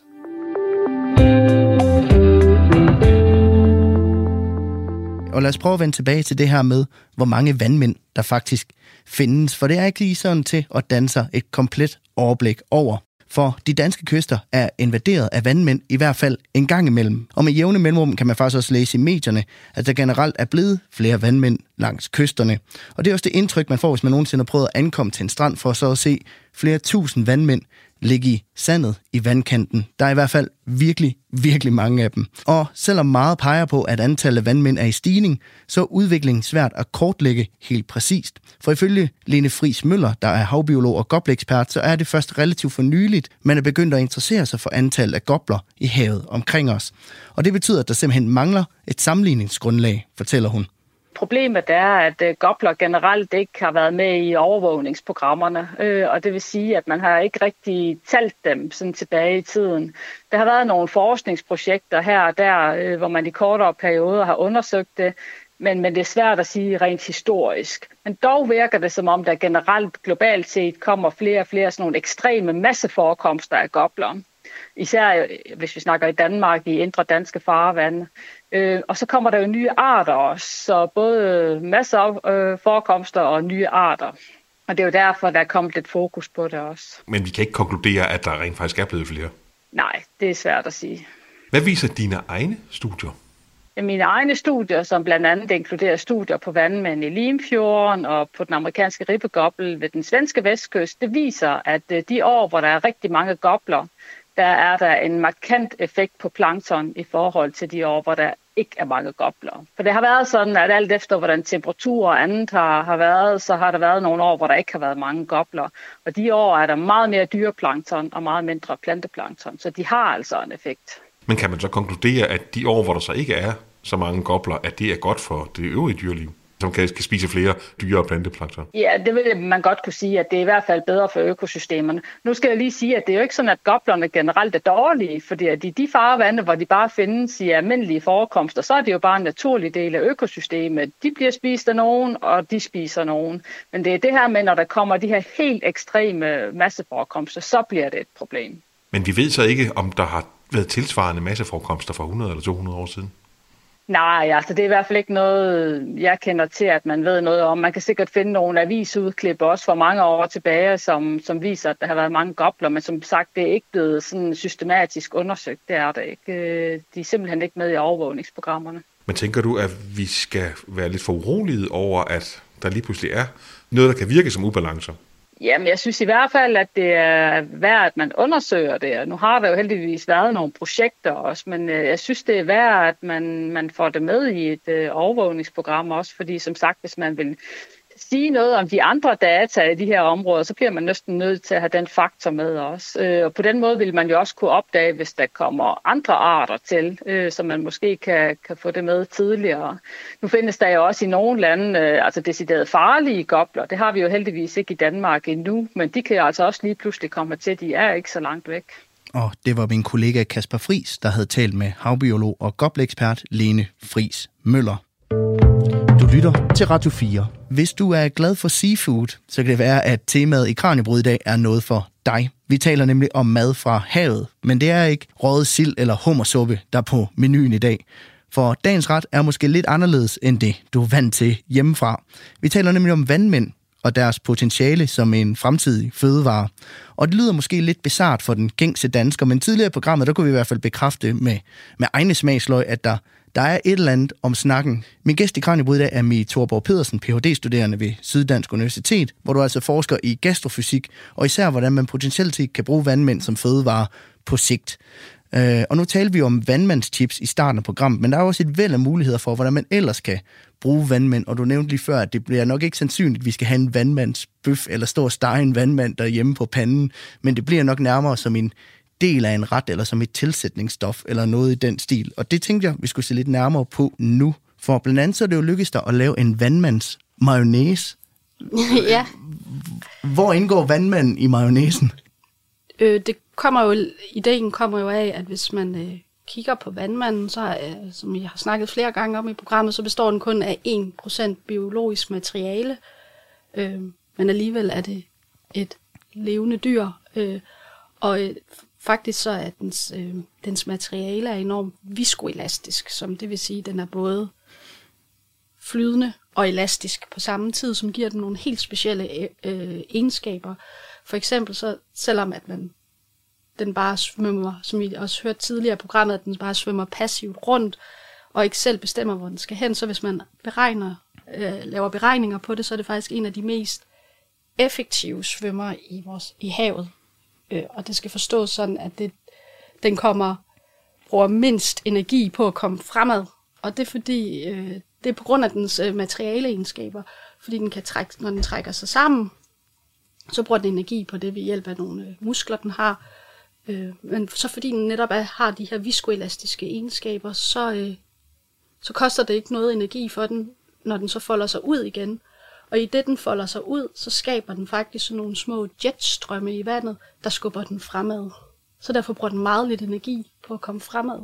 Og lad os prøve at vende tilbage til det her med, hvor mange vandmænd der faktisk findes. For det er ikke lige sådan til at danse et komplet overblik over. For de danske kyster er invaderet af vandmænd i hvert fald en gang imellem. Og med jævne mellemrum kan man faktisk også læse i medierne, at der generelt er blevet flere vandmænd langs kysterne. Og det er også det indtryk, man får, hvis man nogensinde har prøvet at ankomme til en strand for så at se flere tusind vandmænd ligge i sandet i vandkanten. Der er i hvert fald virkelig, virkelig mange af dem. Og selvom meget peger på, at antallet af vandmænd er i stigning, så er udviklingen svært at kortlægge helt præcist. For ifølge Lene Friis Møller, der er havbiolog og gobleekspert, så er det først relativt for nyligt, man er begyndt at interessere sig for antallet af gobler i havet omkring os. Og det betyder, at der simpelthen mangler et sammenligningsgrundlag, fortæller hun. Problemet er, at øh, gobler generelt ikke har været med i overvågningsprogrammerne, øh, og det vil sige, at man har ikke rigtig talt dem sådan tilbage i tiden. Der har været nogle forskningsprojekter her og der, øh, hvor man i kortere perioder har undersøgt det, men, men det er svært at sige rent historisk. Men dog virker det som om, der generelt globalt set kommer flere og flere sådan nogle ekstreme masseforekomster af gobler. Især øh, hvis vi snakker i Danmark, i indre danske farvande. Øh, og så kommer der jo nye arter også, så både masser af øh, forekomster og nye arter. Og det er jo derfor, der er kommet lidt fokus på det også. Men vi kan ikke konkludere, at der rent faktisk er blevet flere. Nej, det er svært at sige. Hvad viser dine egne studier? Mine egne studier, som blandt andet inkluderer studier på vandmænd i Limfjorden og på den amerikanske ribbegobbel ved den svenske vestkyst, det viser, at øh, de år, hvor der er rigtig mange gobler, der er der en markant effekt på plankton i forhold til de år, hvor der ikke er mange gobler. For det har været sådan, at alt efter hvordan temperatur og andet har, har været, så har der været nogle år, hvor der ikke har været mange gobler. Og de år er der meget mere dyreplankton og meget mindre planteplankton, så de har altså en effekt. Men kan man så konkludere, at de år, hvor der så ikke er så mange gobler, at det er godt for det øvrige dyreliv? Som kan, kan spise flere dyre- og planteplankton? Ja, det vil man godt kunne sige, at det er i hvert fald bedre for økosystemerne. Nu skal jeg lige sige, at det er jo ikke sådan, at goblerne generelt er dårlige, fordi at i de farvande, hvor de bare findes i almindelige forekomster, så er det jo bare en naturlig del af økosystemet. De bliver spist af nogen, og de spiser nogen. Men det er det her med, når der kommer de her helt ekstreme masseforekomster, så bliver det et problem. Men vi ved så ikke, om der har været tilsvarende masseforekomster for 100 eller 200 år siden? Nej, altså det er i hvert fald ikke noget, jeg kender til, at man ved noget om. Man kan sikkert finde nogle avisudklip også for mange år tilbage, som, som viser, at der har været mange gobler, men som sagt, det er ikke blevet sådan systematisk undersøgt. Det er det ikke. Øh, de er simpelthen ikke med i overvågningsprogrammerne. Men tænker du, at vi skal være lidt for urolige over, at der lige pludselig er noget, der kan virke som ubalancer? Jamen, jeg synes i hvert fald, at det er værd, at man undersøger det. Nu har der jo heldigvis været nogle projekter også, men øh, jeg synes, det er værd, at man, man får det med i et øh, overvågningsprogram også, fordi som sagt, hvis man vil sige noget om de andre data i de her områder, så bliver man næsten nødt til at have den faktor med også. Øh, og på den måde vil man jo også kunne opdage, hvis der kommer andre arter til, øh, så man måske kan, kan få det med tidligere. Nu findes der jo også i nogle lande, øh, altså decideret farlige gobler. Det har vi jo heldigvis ikke i Danmark endnu, men de kan altså også lige pludselig komme til. De er ikke så langt væk. Og det var min kollega Kasper Fris, der havde talt med havbiolog og gobleekspert Lene Fris Møller lytter til Radio 4. Hvis du er glad for seafood, så kan det være, at temaet i Kranjebrud i dag er noget for dig. Vi taler nemlig om mad fra havet, men det er ikke røget sild eller hummersuppe, der er på menuen i dag. For dagens ret er måske lidt anderledes end det, du er vant til hjemmefra. Vi taler nemlig om vandmænd og deres potentiale som en fremtidig fødevare. Og det lyder måske lidt bizart for den gængse dansker, men tidligere i programmet, der kunne vi i hvert fald bekræfte med, med egne smagsløg, at der der er et eller andet om snakken. Min gæst i Kranjebrud i dag er Mie Thorborg Pedersen, Ph.D.-studerende ved Syddansk Universitet, hvor du altså forsker i gastrofysik, og især hvordan man potentielt set kan bruge vandmænd som fødevare på sigt. Øh, og nu taler vi om vandmandstips i starten af programmet, men der er også et væld af muligheder for, hvordan man ellers kan bruge vandmænd. Og du nævnte lige før, at det bliver nok ikke sandsynligt, at vi skal have en vandmandsbøf eller stå og stege en vandmand derhjemme på panden, men det bliver nok nærmere som en del af en ret, eller som et tilsætningsstof, eller noget i den stil. Og det tænkte jeg, vi skulle se lidt nærmere på nu. For blandt andet så er det jo lykkedes dig at lave en vandmands mayonnaise. ja. Hvor indgår vandmanden i mayonnaisen? Øh, det kommer jo, ideen kommer jo af, at hvis man øh, kigger på vandmanden, så øh, som jeg har snakket flere gange om i programmet, så består den kun af 1% biologisk materiale. Øh, men alligevel er det et levende dyr. Øh, og øh, faktisk så er dens, øh, dens materiale er enormt viskoelastisk, som det vil sige, at den er både flydende og elastisk på samme tid, som giver den nogle helt specielle øh, øh, egenskaber. For eksempel så, selvom at man den bare svømmer, som vi også hørte tidligere i programmet, at den bare svømmer passivt rundt, og ikke selv bestemmer, hvor den skal hen, så hvis man beregner, øh, laver beregninger på det, så er det faktisk en af de mest effektive svømmer i, vores, i havet. Øh, og det skal forstås sådan, at det, den kommer bruger mindst energi på at komme fremad. Og det er fordi, øh, det er på grund af dens øh, materialeegenskaber, fordi den kan trække, når den trækker sig sammen, så bruger den energi på det ved hjælp af nogle øh, muskler, den har. Øh, men så fordi den netop er, har de her viskoelastiske egenskaber, så, øh, så koster det ikke noget energi for den, når den så folder sig ud igen. Og i det, den folder sig ud, så skaber den faktisk sådan nogle små jetstrømme i vandet, der skubber den fremad. Så derfor bruger den meget lidt energi på at komme fremad.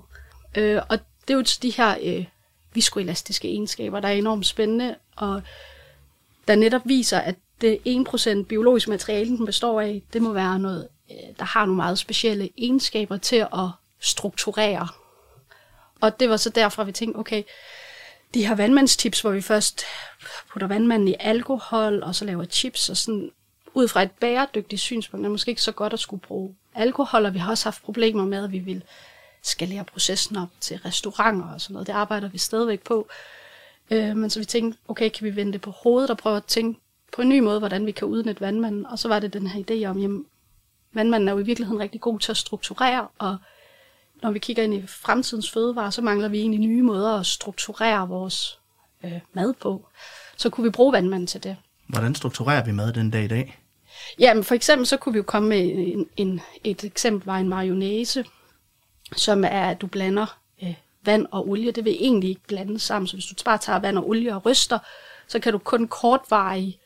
Øh, og det er jo de her øh, viskoelastiske egenskaber, der er enormt spændende, og der netop viser, at det 1% biologisk materiale, den består af, det må være noget, øh, der har nogle meget specielle egenskaber til at strukturere. Og det var så derfor, vi tænkte, okay, de her vandmandstips, hvor vi først putter vandmanden i alkohol, og så laver chips, og sådan ud fra et bæredygtigt synspunkt, er måske ikke så godt at skulle bruge alkohol, og vi har også haft problemer med, at vi vil skalere processen op til restauranter og sådan noget. Det arbejder vi stadigvæk på. Øh, men så vi tænkte, okay, kan vi vende det på hovedet og prøve at tænke på en ny måde, hvordan vi kan udnytte vandmanden. Og så var det den her idé om, jamen, vandmanden er jo i virkeligheden rigtig god til at strukturere, og når vi kigger ind i fremtidens fødevarer, så mangler vi egentlig nye måder at strukturere vores øh, mad på. Så kunne vi bruge vandmanden til det. Hvordan strukturerer vi mad den dag i dag? Jamen for eksempel så kunne vi jo komme med en, en, et eksempel var en mayonnaise, som er, at du blander øh, vand og olie. Det vil egentlig ikke blande sammen, så hvis du bare tager vand og olie og ryster, så kan du kun kortvarigt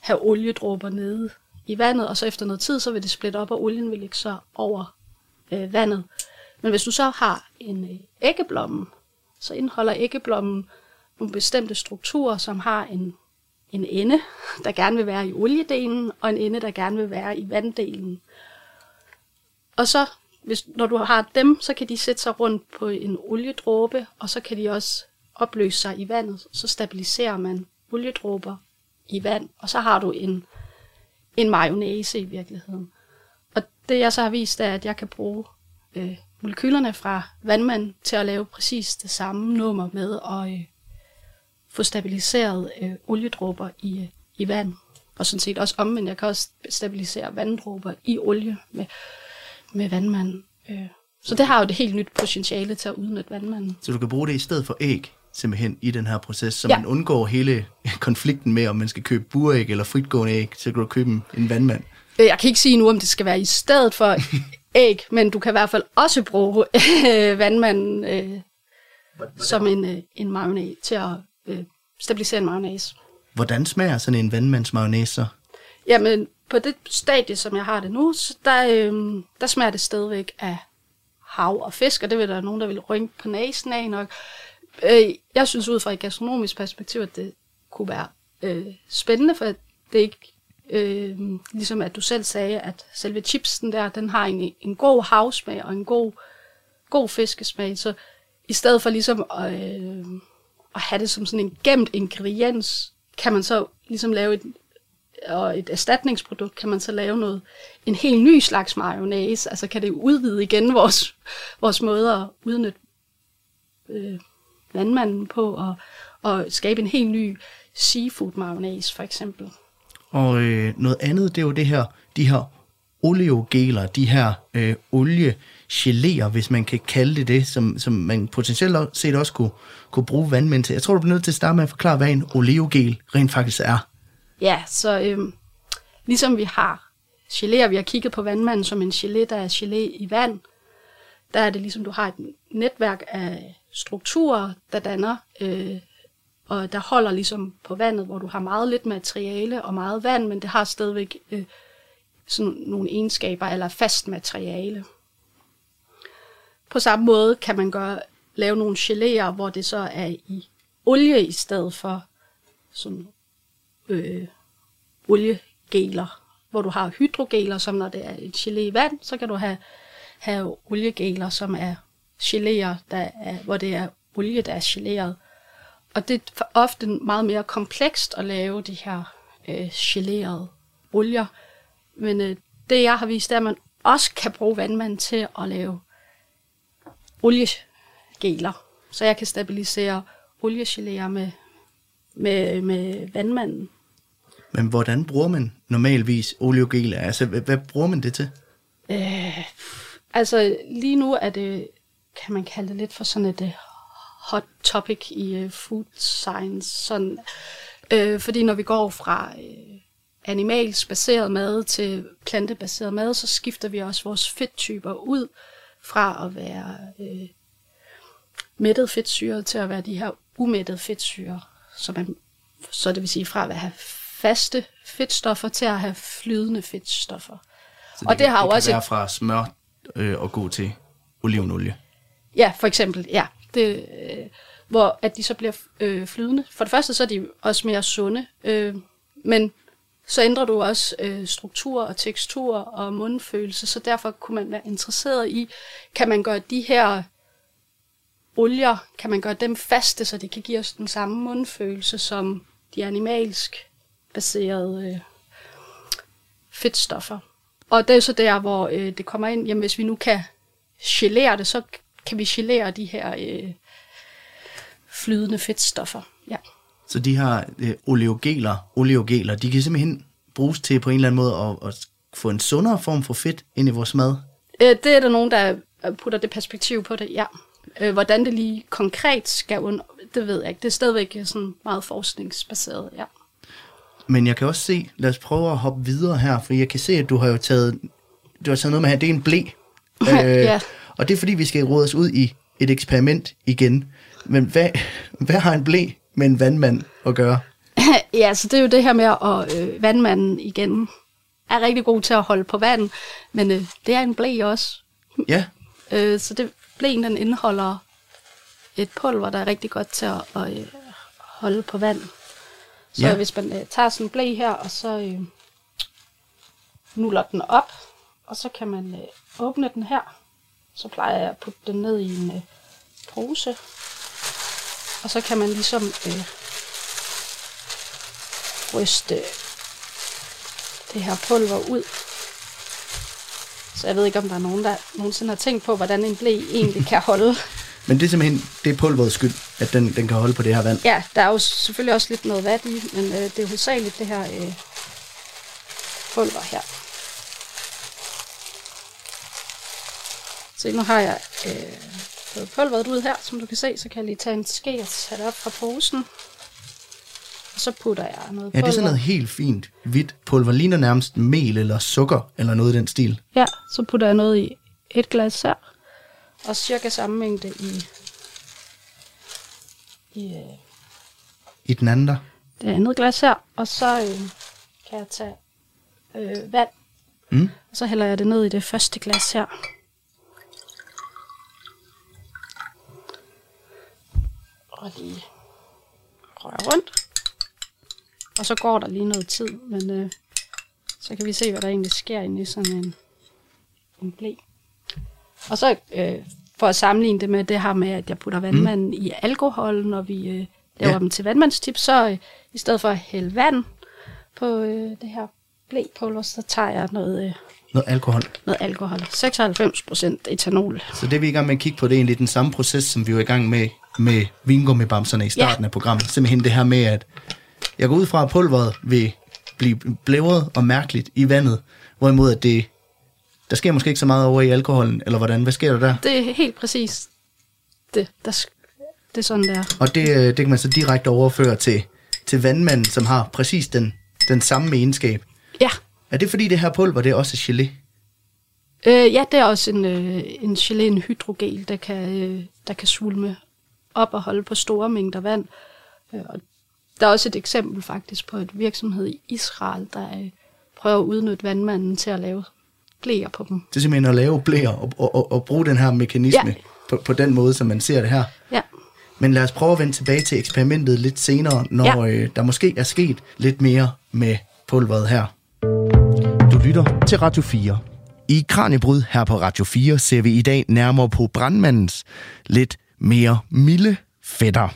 have oliedråber nede i vandet, og så efter noget tid, så vil det splitte op, og olien vil ligge så over øh, vandet. Men hvis du så har en øh, æggeblomme, så indeholder æggeblommen nogle bestemte strukturer, som har en, en ende, der gerne vil være i oliedelen, og en ende, der gerne vil være i vanddelen. Og så, hvis, når du har dem, så kan de sætte sig rundt på en oliedråbe, og så kan de også opløse sig i vandet. Så stabiliserer man oliedråber i vand, og så har du en, en mayonnaise i virkeligheden. Og det jeg så har vist, er, at jeg kan bruge øh, molekylerne fra vandmand til at lave præcis det samme nummer med at øh, få stabiliseret øh, oliedråber i, øh, i vand. Og sådan set også omvendt, jeg kan også stabilisere vanddråber i olie med, med vandmand. Øh. Så det har jo det helt nyt potentiale til at udnytte vandmanden. Så du kan bruge det i stedet for æg, simpelthen i den her proces, så Ja. man undgår hele konflikten med, om man skal købe buræg eller fritgående æg, så kan du købe en- en vandmand. Øh, Jeg kan ikke sige nu, om det skal være i stedet for æg, men du kan i hvert fald også bruge øh, vandmanden øh, som en, øh, en mayonnaise til at øh, stabilisere en mayonnaise. Hvordan smager sådan en vandmandsmayonnaise så? Jamen, på det stadie, som jeg har det nu, så der, øh, der smager det stadigvæk af hav og fisk, og det vil der nogen, der vil rynke på næsen af nok. Øh, jeg synes ud fra et gastronomisk perspektiv, at det kunne være øh, spændende, for det er ikke øh, ligesom at du selv sagde, at selve chipsen der, den har en, en god havsmag og en god, god fiskesmag, så i stedet for ligesom at, øh, at have det som sådan en gemt ingrediens, kan man så ligesom lave et, og et erstatningsprodukt, kan man så lave noget, en helt ny slags mayonnaise, altså kan det udvide igen vores, vores måde at udnytte øh, vandmanden på, og, og skabe en helt ny seafood mayonnaise for eksempel. Og øh, noget andet, det er jo det her, de her oleogeler, de her øh, oliegeléer, hvis man kan kalde det det, som, som man potentielt set også kunne, kunne bruge vandmænd til. Jeg tror, du bliver nødt til at starte med at forklare, hvad en oleogel rent faktisk er. Ja, så øh, ligesom vi har geléer, vi har kigget på vandmanden som en gelé, der er gelé i vand, der er det ligesom, du har et netværk af strukturer, der danner, øh, og der holder ligesom på vandet, hvor du har meget lidt materiale og meget vand, men det har stadigvæk øh, sådan nogle egenskaber eller fast materiale. På samme måde kan man gøre, lave nogle geléer, hvor det så er i olie i stedet for sådan øh, oliegeler, hvor du har hydrogeler, som når det er et gelé i vand, så kan du have, have oliegeler, som er geléer, der er, hvor det er olie, der er geleret. Og det er ofte meget mere komplekst at lave de her øh, gelerede olier. Men øh, det, jeg har vist, er, at man også kan bruge vandmand til at lave oliegeler. Så jeg kan stabilisere oliegeléer med, med, med vandmanden. Men hvordan bruger man normalvis oleogeler? Altså, hvad, hvad bruger man det til? Øh, altså lige nu er det, kan man kalde det lidt for sådan et øh, hot topic i øh, food science. Sådan, øh, fordi når vi går fra øh, animalsk baseret mad til plantebaseret mad, så skifter vi også vores fedttyper ud fra at være øh, mættet fedtsyre til at være de her umættede fedtsyre. Så, man, så det vil sige fra at have faste fedtstoffer til at have flydende fedtstoffer. Så Og det har kan, jo det også kan et- være fra smør øh, og gå til olivenolie. Ja, for eksempel, ja. Det, øh, hvor at de så bliver øh, flydende. For det første, så er de også mere sunde, øh, men så ændrer du også øh, struktur og tekstur og mundfølelse, så derfor kunne man være interesseret i, kan man gøre de her olier, kan man gøre dem faste, så det kan give os den samme mundfølelse som de animalsk baserede øh, fedtstoffer. Og det er så der, hvor øh, det kommer ind, jamen hvis vi nu kan gelere det, så kan vi gelere de her øh, flydende fedtstoffer. Ja. Så de her øh, oleogeler, oleogeler, de kan simpelthen bruges til på en eller anden måde at, at få en sundere form for fedt ind i vores mad? Øh, det er der nogen, der øh, putter det perspektiv på det, ja. Øh, hvordan det lige konkret skal und- det ved jeg ikke. Det er stadigvæk sådan meget forskningsbaseret, ja. Men jeg kan også se, lad os prøve at hoppe videre her, for jeg kan se, at du har jo taget, du har taget noget med her, det er en blæ. Ja. Og det er fordi, vi skal råde os ud i et eksperiment igen. Men hvad, hvad har en blæ med en vandmand at gøre? ja, så det er jo det her med, at øh, vandmanden igen er rigtig god til at holde på vand, men øh, det er en blæ også. Ja, Øh, så det, blæen den indeholder et pulver, der er rigtig godt til at, at øh, holde på vand. Så Ja. ja. hvis man øh, tager sådan en blæ her, og så øh, nuller den op, og så kan man øh, åbne den her. Så plejer jeg at putte den ned i en øh, pose. Og så kan man ligesom øh, ryste det her pulver ud. Så jeg ved ikke, om der er nogen, der nogensinde har tænkt på, hvordan en blæ egentlig kan holde. men det er simpelthen, det er pulverets skyld, at den, den kan holde på det her vand. Ja, der er jo selvfølgelig også lidt noget vand i, men øh, det er hovedsageligt det her øh, pulver her. Så nu har jeg øh, fået pulveret ud her, som du kan se, så kan jeg lige tage en ske og tage det op fra posen. Og så putter jeg noget Ja, det pulver. er sådan noget helt fint hvidt pulver. Ligner nærmest mel eller sukker eller noget i den stil. Ja, så putter jeg noget i et glas her, og cirka samme mængde i, i øh, I den anden der. det andet glas her, og så øh, kan jeg tage øh, vand, Mm. og så hælder jeg det ned i det første glas her. Og lige røre rundt. Og så går der lige noget tid, men øh, så kan vi se, hvad der egentlig sker inde i sådan en, en blæ. Og så øh, for at sammenligne det med det her med, at jeg putter vandmanden mm. i alkohol, når vi øh, laver Ja. dem til vandmandstip, så øh, i stedet for at hælde vand på øh, det her blæpulver, så tager jeg noget, øh, Noget alkohol. noget alkohol. 96% etanol. Så det vi er i gang med at kigge på, det er egentlig den samme proces, som vi var i gang med med vingummibamserne i starten Ja. af programmet. Simpelthen det her med, at jeg går ud fra, at pulveret vil blive blævret og mærkeligt i vandet, hvorimod at det, der sker måske ikke så meget over i alkoholen, eller hvordan? Hvad sker der der? Det er helt præcis det, der, det er sådan, der. Og det, øh, det kan man så direkte overføre til, til vandmanden, som har præcis den, den samme egenskab. Ja, Er det fordi det her pulver, det er også gelé? øh, ja det er også en, øh, en gelé, en hydrogel, der kan, øh, der kan svulme op og holde på store mængder vand. Øh, og der er også et eksempel faktisk på et virksomhed i Israel, der øh, prøver at udnytte vandmanden til at lave blæer på dem. Det er simpelthen at lave blæer og, og, og, og bruge den her mekanisme Ja. på, på den måde, som man ser det her. Ja, Men lad os prøve at vende tilbage til eksperimentet lidt senere, når ja. Øh, der måske er sket lidt mere med pulveret her. Du lytter til Radio 4. I Kranjebrud her på Radio 4 ser vi i dag nærmere på brandmandens lidt mere milde fætter.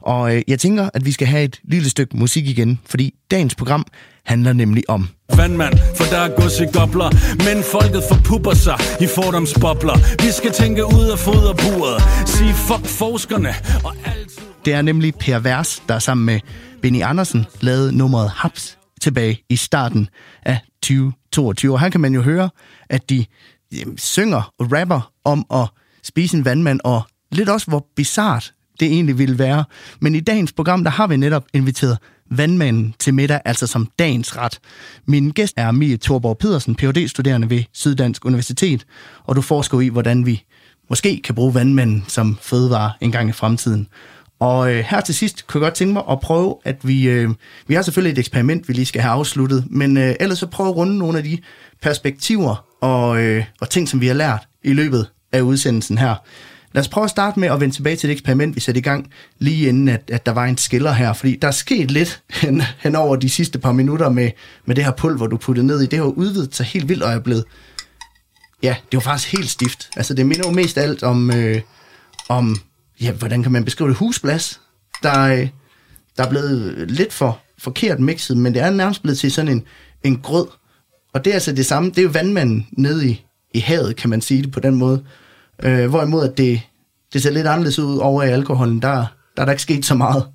Og øh, jeg tænker, at vi skal have et lille stykke musik igen, fordi dagens program handler nemlig om Vandmand, for der er gods i gobler Men folket forpupper sig i fordomsbobler Vi skal tænke ud af foderburet Sige fuck forskerne Og altid Det er nemlig Per Vers, der sammen med Benny Andersen lavede nummeret Haps tilbage i starten af 2022. Og her kan man jo høre, at de jamen, synger og rapper om at spise en vandmand, og lidt også, hvor bizart det egentlig ville være. Men i dagens program, der har vi netop inviteret vandmanden til middag, altså som dagens ret. Min gæst er Mie Thorborg Pedersen, phd studerende ved Syddansk Universitet, og du forsker i, hvordan vi måske kan bruge vandmanden som fødevare en gang i fremtiden. Og øh, her til sidst kunne jeg godt tænke mig at prøve, at vi... Øh, vi har selvfølgelig et eksperiment, vi lige skal have afsluttet, men øh, ellers så prøve at runde nogle af de perspektiver og, øh, og ting, som vi har lært i løbet af udsendelsen her. Lad os prøve at starte med at vende tilbage til det eksperiment, vi satte i gang, lige inden at, at der var en skiller her, fordi der er sket lidt hen, hen over de sidste par minutter med, med det her pulver, du puttede ned i. Det har udvidet sig helt vildt, og er blevet... Ja, det var faktisk helt stift. Altså, det minder jo mest alt om, øh, om ja, hvordan kan man beskrive det, husblas, der, øh, der er blevet lidt for forkert mixet, men det er nærmest blevet til sådan en, en grød. Og det er altså det samme, det er jo vandmanden nede i, i havet, kan man sige det på den måde. Øh, hvorimod at det, det ser lidt anderledes ud over i alkoholen, der, der er der ikke sket så meget.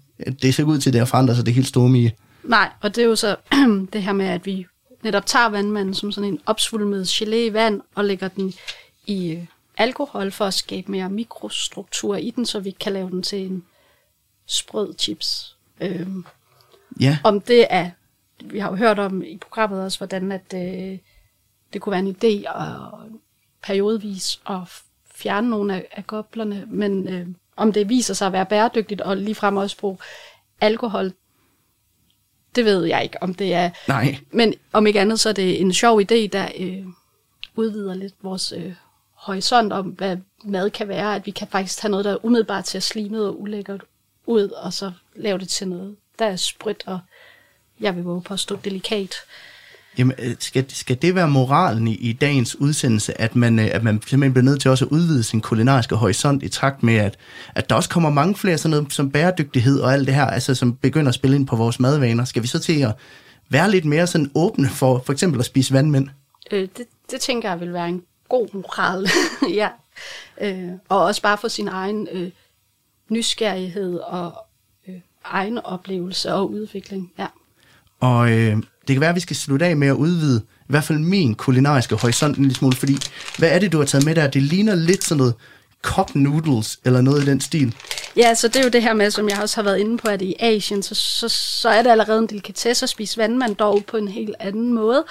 Det ser ud til, at det har forandret sig det helt store mige. Nej, og det er jo så det her med, at vi netop tager vandmanden som sådan en opsvulmet gelé i vand og lægger den i øh, alkohol for at skabe mere mikrostruktur i den, så vi kan lave den til en sprød chips. Øhm, Ja, om det er, vi har jo hørt om i programmet også, hvordan at, øh, det kunne være en idé at periodvis at fjerne nogle af, af goblerne, men øh, om det viser sig at være bæredygtigt og ligefrem også bruge alkohol, det ved jeg ikke, om det er. nej. Men om ikke andet, så er det en sjov idé, der øh, udvider lidt vores øh, horisont om, hvad mad kan være, at vi kan faktisk tage noget, der er umiddelbart til at slimet og ulækkert ud, og så lave det til noget, der er sprødt og jeg vil våge på at stå delikat. Jamen, øh, skal, skal det være moralen i, i dagens udsendelse, at man, øh, at man simpelthen bliver nødt til også at udvide sin kulinariske horisont i takt med, at, at der også kommer mange flere sådan noget som bæredygtighed og alt det her, altså som begynder at spille ind på vores madvaner. Skal vi så til at være lidt mere sådan åbne for for eksempel at spise vandmænd? Øh, det, det tænker jeg vil være en god moral. ja. Øh, og også bare for sin egen øh, nysgerrighed og øh, egen oplevelse og udvikling. Ja. Og øh, det kan være, at vi skal slutte af med at udvide i hvert fald min kulinariske horisont en lille smule, fordi hvad er det, du har taget med der? Det ligner lidt sådan noget cup noodles eller noget i den stil. Ja, så det er jo det her med, som jeg også har været inde på, at i Asien, så, så, så er det allerede en delikatesse at spise vandmand, dog på en helt anden måde,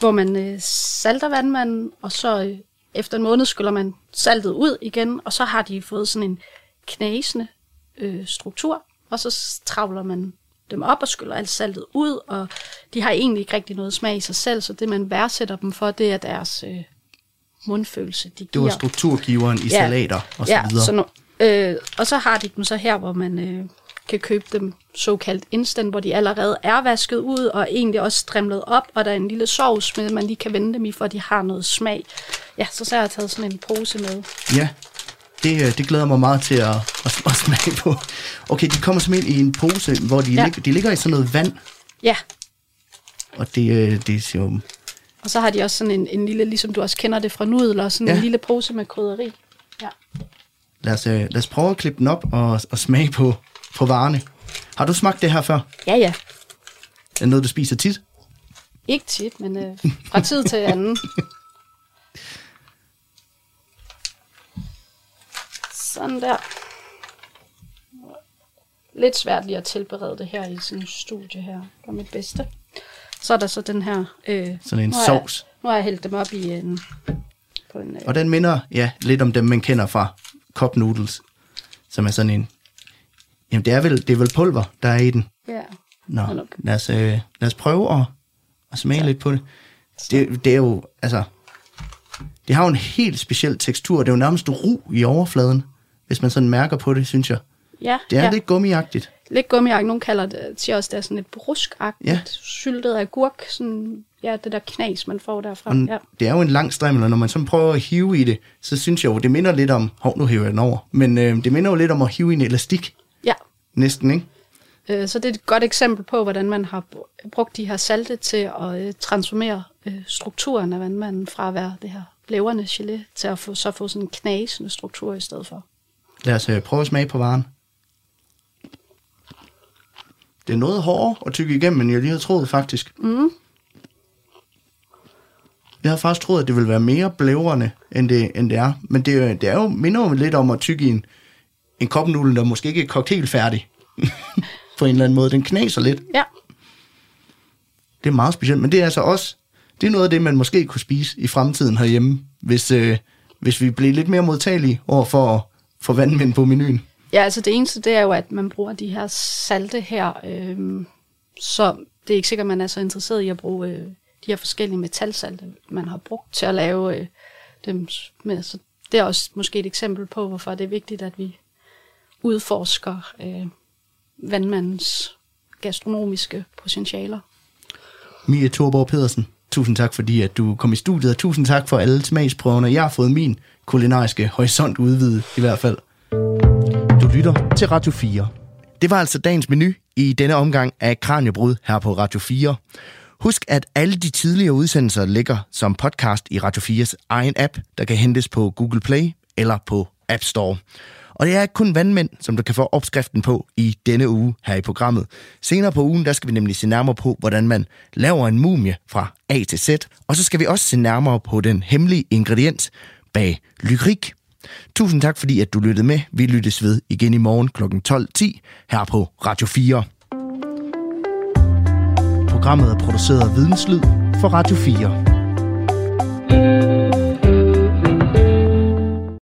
hvor man øh, salter vandmanden, og så øh, efter en måned skyller man saltet ud igen, og så har de fået sådan en knasende øh, struktur, og så travler man dem op og skyller alt saltet ud, og de har egentlig ikke rigtig noget smag i sig selv, så det man værdsætter dem for, det er deres øh, mundfølelse, de Det var giver. strukturgiveren i Ja. salater og så ja, videre. Så nu, øh, og så har de dem så her, hvor man øh, kan købe dem såkaldt instant, hvor de allerede er vasket ud og egentlig også strimlet op, og der er en lille sovs med, man lige kan vende dem i, for at de har noget smag. Ja, så, så har jeg taget sådan en pose med. Ja, det, øh, det glæder mig meget til at, at, at smage på. Okay, de kommer simpelthen i en pose, hvor de, ja. Lig, de ligger i sådan noget vand, Ja, og det, øh, det ser jo... og så har de også sådan en, en lille, ligesom du også kender det fra nudler, sådan Ja. en lille pose med krydderi. Ja. Lad os, øh, lad os prøve at klippe den op og, og smage på, på varerne. Har du smagt det her før? ja, ja. Er det noget, du spiser tit? Ikke tit, men øh, fra tid til anden. Sådan der. Lidt svært lige at tilberede det her i sådan en studie her. Gør mit bedste. Så er der så den her... Øh, Sådan en nu jeg- sovs. Nu har jeg hældt dem op i en... På en øh, Og den minder ja, lidt om dem, man kender fra cup noodles, som er sådan en... Jamen, det er vel, det er vel pulver, der er i den. ja. Nå, lad os, øh, lad os prøve at, at smage lidt på det. det. Det er jo, altså... Det har jo en helt speciel tekstur. Det er jo nærmest ru i overfladen, hvis man sådan mærker på det, synes jeg. Ja, Det er ja. lidt gummiagtigt. Lidt gummiagtigt. Nogle kalder det, siger også, det er sådan lidt bruskagtigt. Ja. Syltet agurk. Sådan, ja, det der knas, man får derfra. Og Ja. Det er jo en lang strimmel, og når man så prøver at hive i det, så synes jeg jo, det minder lidt om... Hov, nu hiver jeg den over. Men øh, det minder jo lidt om at hive i en elastik, ja. næsten, ikke? Øh, Så det er et godt eksempel på, hvordan man har br- brugt de her salte til at øh, transformere øh, strukturen af vandmanden fra at være det her blæverne gelé til at få, så få sådan en knasende struktur i stedet for. Lad os øh, prøve at smage på varen. Det er noget hårdere at tykke igennem, end jeg lige havde troet, faktisk. Mm. Jeg havde faktisk troet, at det ville være mere blævrende, end det, end det er. Men det, er- det er jo, minder jo lidt om at tykke i en, en kopnudel, der måske ikke er kogt helt færdig. På en eller anden måde. Den knaser lidt. Ja, Det er meget specielt, men det er altså også, det er noget af det, man måske kunne spise i fremtiden herhjemme, hvis, øh, hvis vi bliver lidt mere modtagelige over for, for vandmænd på menuen. ja altså det eneste, det er jo, at man bruger de her salte her, øh, så det er ikke sikkert, man er så interesseret i at bruge øh, de her forskellige metalsalte, man har brugt til at lave øh, dem med. Så det er også måske et eksempel på, hvorfor det er vigtigt, at vi udforsker øh, vandmandens gastronomiske potentialer. Mia Thorborg Pedersen, tusind tak fordi, at du kom i studiet, og tusind tak for alle smagsprøverne. Jeg har fået min kulinariske horisont udvide, i hvert fald. Du lytter til Radio 4. Det var altså dagens menu i denne omgang af Kranjebrud her på Radio 4. Husk, at alle de tidligere udsendelser ligger som podcast i Radio 4's egen app, der kan hentes på Google Play eller på App Store. Og det er ikke kun vandmænd, som du kan få opskriften på i denne uge her i programmet. Senere på ugen, der skal vi nemlig se nærmere på, hvordan man laver en mumie fra A til Z. Og så skal vi også se nærmere på den hemmelige ingrediens bag lyrik. Tusind tak, fordi at du lyttede med. Vi lyttes ved igen i morgen kl. 12.10 her på Radio 4. Programmet er produceret af Videnslyd for Radio 4.